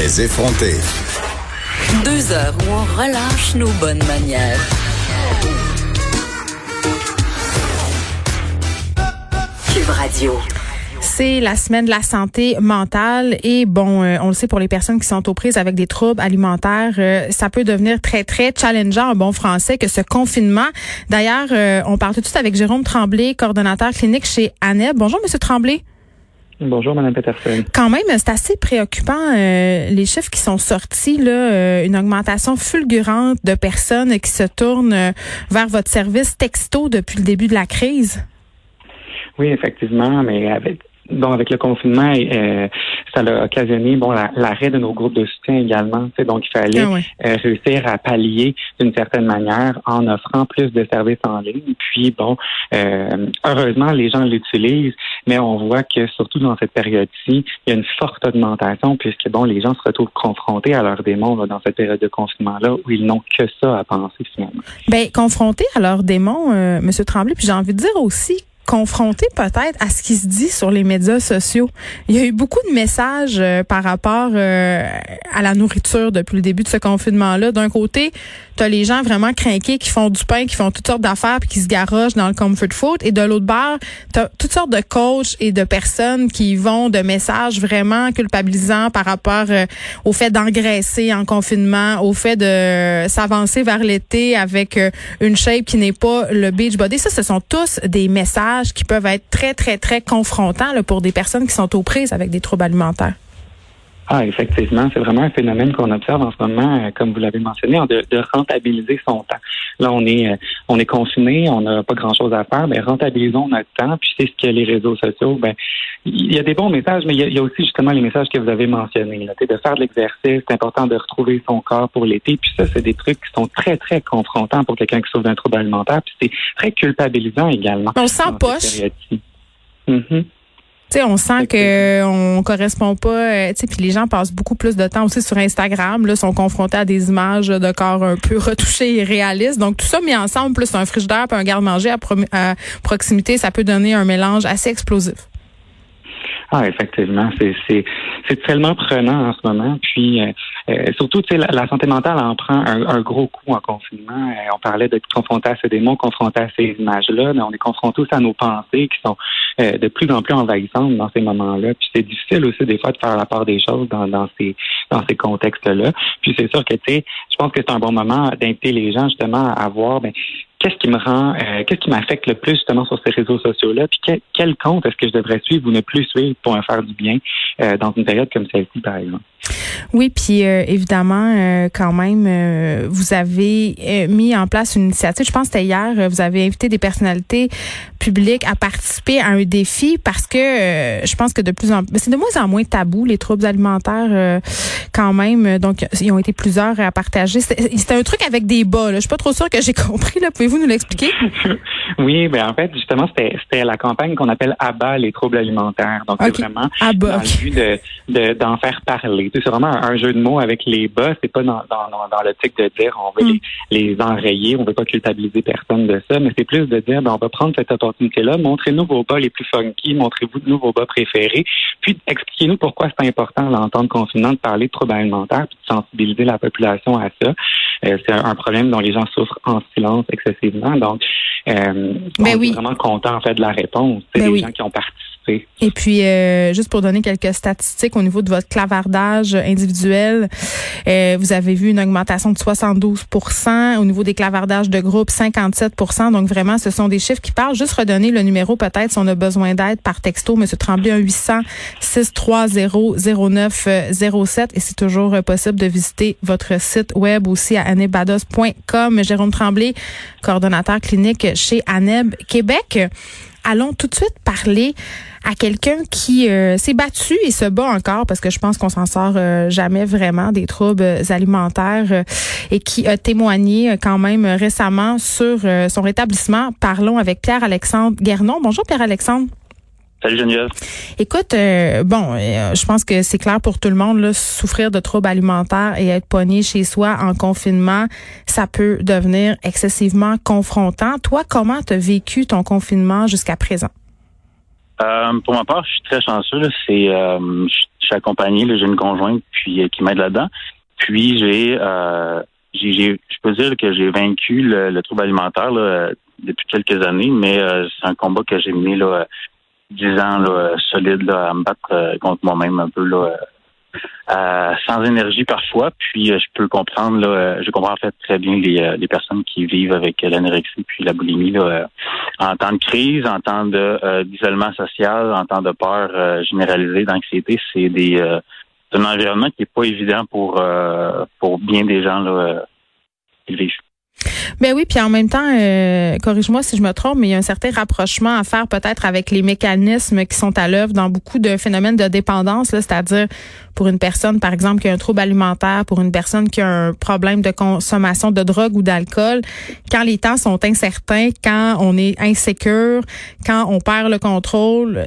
Les effronter. Deux heures où on relâche nos bonnes manières. Cube Radio. C'est la semaine de la santé mentale et bon, euh, on le sait pour les personnes qui sont aux prises avec des troubles alimentaires, euh, ça peut devenir très très challengeant en bon français que ce confinement. D'ailleurs, euh, on parle tout de suite avec Jérôme Tremblay, coordonnateur clinique chez ANEB. Bonjour Monsieur Tremblay. Bonjour, Mme Peterson. Quand même, c'est assez préoccupant les chiffres qui sont sortis là, une augmentation fulgurante de personnes qui se tournent vers votre service texto depuis le début de la crise. Oui, effectivement, mais avec Bon, avec le confinement, euh, ça a occasionné bon l'arrêt de nos groupes de soutien également. Donc, il fallait ah euh, réussir à pallier d'une certaine manière en offrant plus de services en ligne. Puis, bon, euh, heureusement, les gens l'utilisent, mais on voit que surtout dans cette période-ci, il y a une forte augmentation puisque, bon, les gens se retrouvent confrontés à leurs démons dans cette période de confinement-là où ils n'ont que ça à penser finalement. Bien, confrontés à leurs démons, euh, M. Tremblay, puis j'ai envie de dire aussi confronté peut-être à ce qui se dit sur les médias sociaux. Il y a eu beaucoup de messages euh, par rapport euh, à la nourriture depuis le début de ce confinement-là. D'un côté, tu as les gens vraiment craqués qui font du pain, qui font toutes sortes d'affaires puis qui se garochent dans le comfort food. Et de l'autre bord, tu as toutes sortes de coachs et de personnes qui vont de messages vraiment culpabilisants par rapport euh, au fait d'engraisser en confinement, au fait de s'avancer vers l'été avec une shape qui n'est pas le beach body. Ça, ce sont tous des messages qui peuvent être très, très, très confrontants pour des personnes qui sont aux prises avec des troubles alimentaires. Ah, effectivement, c'est vraiment un phénomène qu'on observe en ce moment, euh, comme vous l'avez mentionné, de, de, rentabiliser son temps. Là, on est, euh, on est confiné, on n'a pas grand-chose à faire, mais rentabilisons notre temps. Puis c'est ce que les réseaux sociaux. Ben, il y a des bons messages, mais il y a, aussi justement les messages que vous avez mentionnés. Là, de faire de l'exercice, c'est important de retrouver son corps pour l'été. Puis ça, c'est des trucs qui sont très, très confrontants pour quelqu'un qui souffre d'un trouble alimentaire. Puis c'est très culpabilisant également. On sent poche. Mm sais, on sent que on correspond pas. Euh, tu sais, puis les gens passent beaucoup plus de temps aussi sur Instagram. Là, sont confrontés à des images de corps un peu retouchés et réalistes. Donc tout ça mis ensemble, plus un frigidaire, puis un garde-manger à, proximité, ça peut donner un mélange assez explosif. Ah, effectivement, c'est c'est tellement prenant en ce moment. Puis euh, euh, surtout, tu sais, la, santé mentale en prend un, gros coup en confinement. on parlait d'être confronté à ces démons, confronté à ces images-là, mais on est confronté aussi à nos pensées qui sont euh, de plus en plus envahissantes dans ces moments-là. Puis c'est difficile aussi des fois de faire la part des choses dans, dans ces dans ces contextes-là. Puis c'est sûr que tu sais, je pense que c'est un bon moment d'inviter les gens justement à voir ben, qu'est-ce qui me rend, euh, qu'est-ce qui m'affecte le plus justement sur ces réseaux sociaux-là, puis quel, compte est-ce que je devrais suivre ou ne plus suivre pour me faire du bien euh, dans une période comme celle-ci, par exemple? Oui, puis euh, évidemment, euh, quand même, euh, vous avez mis en place une initiative. Je pense que c'était hier, vous avez invité des personnalités publiques à participer à un défi parce que je pense que de plus en plus, c'est de moins en moins tabou les troubles alimentaires quand même. Donc, ils ont été plusieurs à partager. C'était un truc avec des bas. Là. Je suis pas trop sûre que j'ai compris. Là, pouvez-vous nous l'expliquer? Oui, ben en fait, justement, c'était la campagne qu'on appelle Abat les troubles alimentaires. Donc, c'est vraiment dans le but de d'en faire parler c'est vraiment un, jeu de mots avec les bas. C'est pas dans, dans, dans l'optique de dire on veut mm. les, enrayer, on veut pas culpabiliser personne de ça, mais c'est plus de dire ben, on va prendre cette opportunité-là, montrez-nous vos bas les plus funky, montrez-vous vos bas préférés, puis expliquez-nous pourquoi c'est important dans le confinement de parler de troubles alimentaires, puis de sensibiliser la population à ça. Euh, c'est un, problème dont les gens souffrent en silence excessivement. Donc, euh, ben on est vraiment content en fait de la réponse. C'est ben les gens qui ont participé et puis, euh, juste pour donner quelques statistiques au niveau de votre clavardage individuel, euh, vous avez vu une augmentation de 72% Au niveau des clavardages de groupe, 57% Donc, vraiment, ce sont des chiffres qui parlent. Juste redonner le numéro, peut-être, si on a besoin d'aide par texto. Monsieur Tremblay, un 800 630 0907 Et c'est toujours possible de visiter votre site web aussi à anebados.com. Jérôme Tremblay, coordonnateur clinique chez ANEB Québec. Allons tout de suite parler à quelqu'un qui s'est battu et se bat encore parce que je pense qu'on s'en sort jamais vraiment des troubles alimentaires et qui a témoigné quand même récemment sur son rétablissement. Parlons avec Pierre-Alexandre Guernon. Bonjour Pierre-Alexandre. Salut Geneviève. Écoute, euh, bon, euh, je pense que c'est clair pour tout le monde, là, souffrir de troubles alimentaires et être pogné chez soi en confinement, ça peut devenir excessivement confrontant. Toi, comment tu as vécu ton confinement jusqu'à présent? Euh, pour ma part, je suis très chanceux. C'est, je suis accompagné, j'ai une conjointe puis qui m'aide là-dedans. Puis j'ai, j'ai, je peux dire que j'ai vaincu le, trouble alimentaire depuis quelques années, mais c'est un combat que j'ai mené là dix ans là, solide là, à me battre euh, contre moi-même un peu là, euh, sans énergie parfois. Puis euh, je peux comprendre là, je comprends en fait très bien les, les personnes qui vivent avec l'anorexie puis la boulimie là, en temps de crise, en temps d'isolement social, en temps de peur généralisée, d'anxiété. C'est des un environnement qui est pas évident pour pour bien des gens là, qui vivent. Ben oui, puis en même temps, euh, corrige-moi si je me trompe, mais il y a un certain rapprochement à faire peut-être avec les mécanismes qui sont à l'œuvre dans beaucoup de phénomènes de dépendance, c'est-à-dire pour une personne, par exemple, qui a un trouble alimentaire, pour une personne qui a un problème de consommation de drogue ou d'alcool, quand les temps sont incertains, quand on est insécure, quand on perd le contrôle, euh,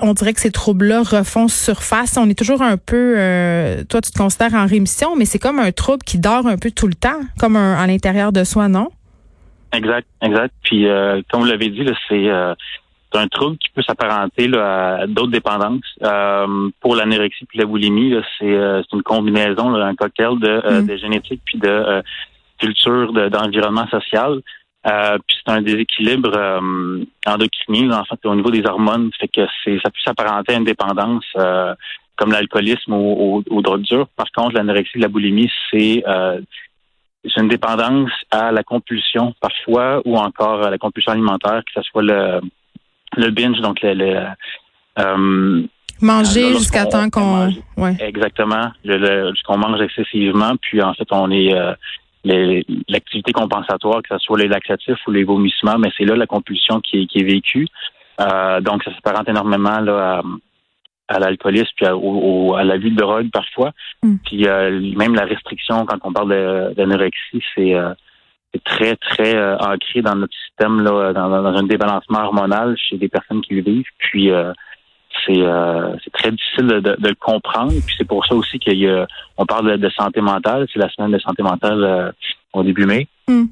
on dirait que ces troubles-là refont surface. On est toujours un peu, euh, toi tu te considères en rémission, mais c'est comme un trouble qui dort un peu tout le temps, comme un, à l'intérieur de soi, non? Exact, exact. Puis euh, comme vous l'avez dit, c'est c'est un trouble qui peut s'apparenter à d'autres dépendances. Euh, pour l'anorexie puis la boulimie, euh, c'est une combinaison, un cocktail de, euh, mm. de génétique puis de culture, d'environnement social. puis c'est un déséquilibre endocrinien, en fait, au niveau des hormones, fait que c'est ça peut s'apparenter à une dépendance comme l'alcoolisme ou aux, drogues dures. Par contre, l'anorexie la boulimie, c'est c'est une dépendance à la compulsion parfois ou encore à la compulsion alimentaire, que ce soit le le binge, donc le, euh, manger jusqu'à temps qu'on ouais. exactement. Jusqu'on mange excessivement puis en fait on est euh, l'activité compensatoire que ce soit les laxatifs ou les vomissements mais c'est là la compulsion qui est, qui est vécue. Euh, donc ça s'apparente énormément là à, l'alcoolisme puis à, à la vue de drogue parfois mm. puis euh, même la restriction quand on parle d'anorexie c'est c'est très, très euh, ancré dans notre système, là, dans, un débalancement hormonal chez des personnes qui le vivent. Puis euh, c'est euh, très difficile de, de, le comprendre. Puis c'est pour ça aussi qu'on parle de, santé mentale. C'est la semaine de santé mentale au début mai. Mm.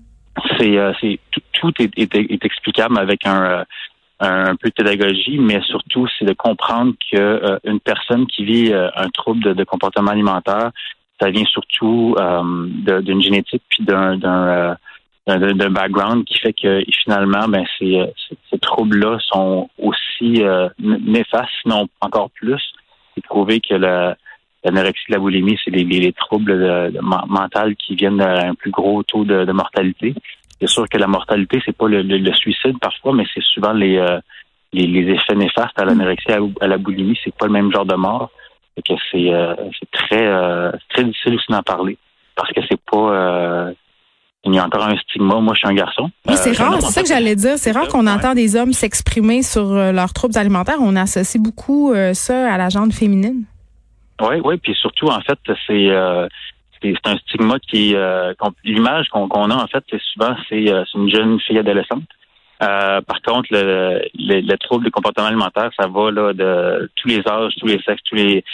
C'est c'est tout, est, est, explicable avec un un peu de pédagogie, mais surtout c'est de comprendre que une personne qui vit un trouble de, de, comportement alimentaire, ça vient surtout d'une génétique puis d'un d'un background qui fait que finalement, ben, ces, ces, troubles-là sont aussi euh, néfastes, sinon encore plus. C'est prouvé que la, l'anorexie la boulimie, c'est les, troubles de, mentaux qui viennent d'un plus gros taux de, mortalité. C'est sûr que la mortalité, c'est pas le, suicide parfois, mais c'est souvent les, euh, les, effets néfastes à l'anorexie à, la boulimie. C'est pas le même genre de mort. que c'est, euh, c'est très, très difficile aussi d'en parler parce que c'est pas il y a encore un stigma. Moi, je suis un garçon. Oui, c'est euh, rare. C'est ça que j'allais dire. C'est rare qu'on entend des hommes s'exprimer sur euh, leurs troubles alimentaires. On associe beaucoup euh, ça à la gente féminine. Oui, oui. Puis surtout, en fait, c'est c'est un stigma qui l'image qu'on a en fait, c'est souvent c'est une jeune fille adolescente. par contre, le, le, le, trouble du comportement alimentaire, ça va là de tous les âges, tous les sexes, tous les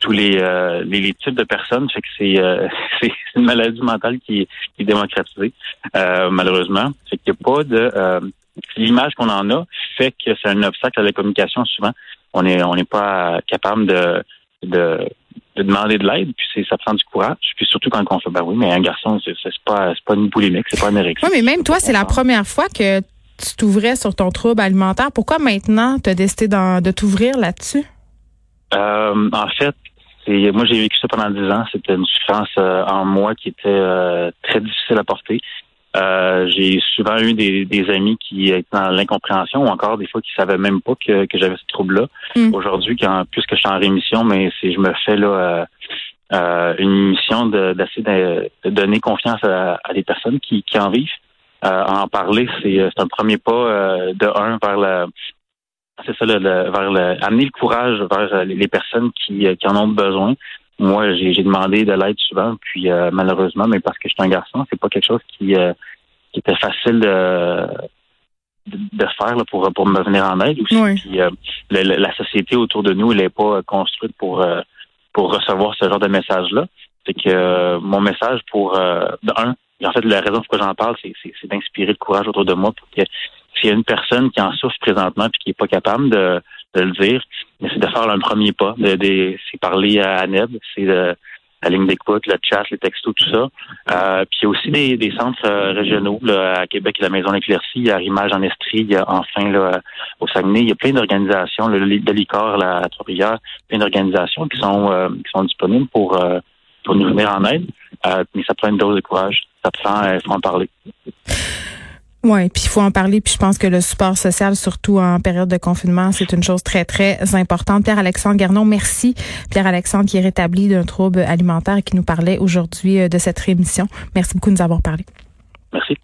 tous euh, les, les, types de personnes. Fait que c'est euh, c'est une maladie mentale qui, est démocratisée, euh, malheureusement. Fait qu'il n'y a pas de l'image qu'on en a fait que c'est un obstacle à la communication souvent. On est on n'est pas capable de, de demander de l'aide, puis ça prend du courage. Puis surtout quand on fait, ben oui, mais un garçon, c'est, pas, pas une boulimique, c'est pas un érection. Oui, mais même toi, c'est la première fois que tu t'ouvrais sur ton trouble alimentaire. Pourquoi maintenant tu as décidé de t'ouvrir là-dessus? en fait, moi j'ai vécu ça pendant dix ans. C'était une souffrance euh, en moi qui était euh, très difficile à porter. Euh, j'ai souvent eu des, amis qui étaient dans l'incompréhension ou encore des fois qui savaient même pas que, j'avais ce trouble-là. Mm. Aujourd'hui, quand puisque je suis en rémission, mais si je me fais là une mission d'essayer de, donner confiance à, des personnes qui, en vivent. en parler, c'est un premier pas de un vers la c'est ça, le, vers le, amener le courage vers les personnes qui, qui en ont besoin. Moi, j'ai demandé de l'aide souvent, puis malheureusement, mais parce que je suis un garçon, c'est pas quelque chose qui, qui était facile de de faire là, pour pour me venir en aide aussi. Puis, euh, la société autour de nous, elle n'est pas construite pour euh, pour recevoir ce genre de message-là. C'est que euh, mon message pour un, en fait, la raison pour laquelle j'en parle, c'est, d'inspirer le courage autour de moi pour que s'il y a une personne qui en souffre présentement et qui n'est pas capable de, de le dire, mais c'est de faire un premier pas, de, de c'est parler à Neb, c'est de la ligne d'écoute, le chat, les textos, tout ça. Euh, puis il y a aussi des, des centres euh, régionaux là, à Québec, la Maison d'Éclaircie, à Rimage en Estrie, il y a enfin là, au Saguenay, il y a plein d'organisations, le de l'ICOR, la Trois-Rivières, plein d'organisations qui sont euh, qui sont disponibles pour pour nous venir en aide. mais ça prend une dose de courage. Ça prend, il faut en parler. Oui, puis il faut en parler. Puis je pense que le support social, surtout en période de confinement, c'est une chose très, très importante. Pierre-Alexandre Garnon, merci. Pierre-Alexandre qui est rétabli d'un trouble alimentaire et qui nous parlait aujourd'hui euh, de cette rémission. Merci beaucoup de nous avoir parlé. Merci.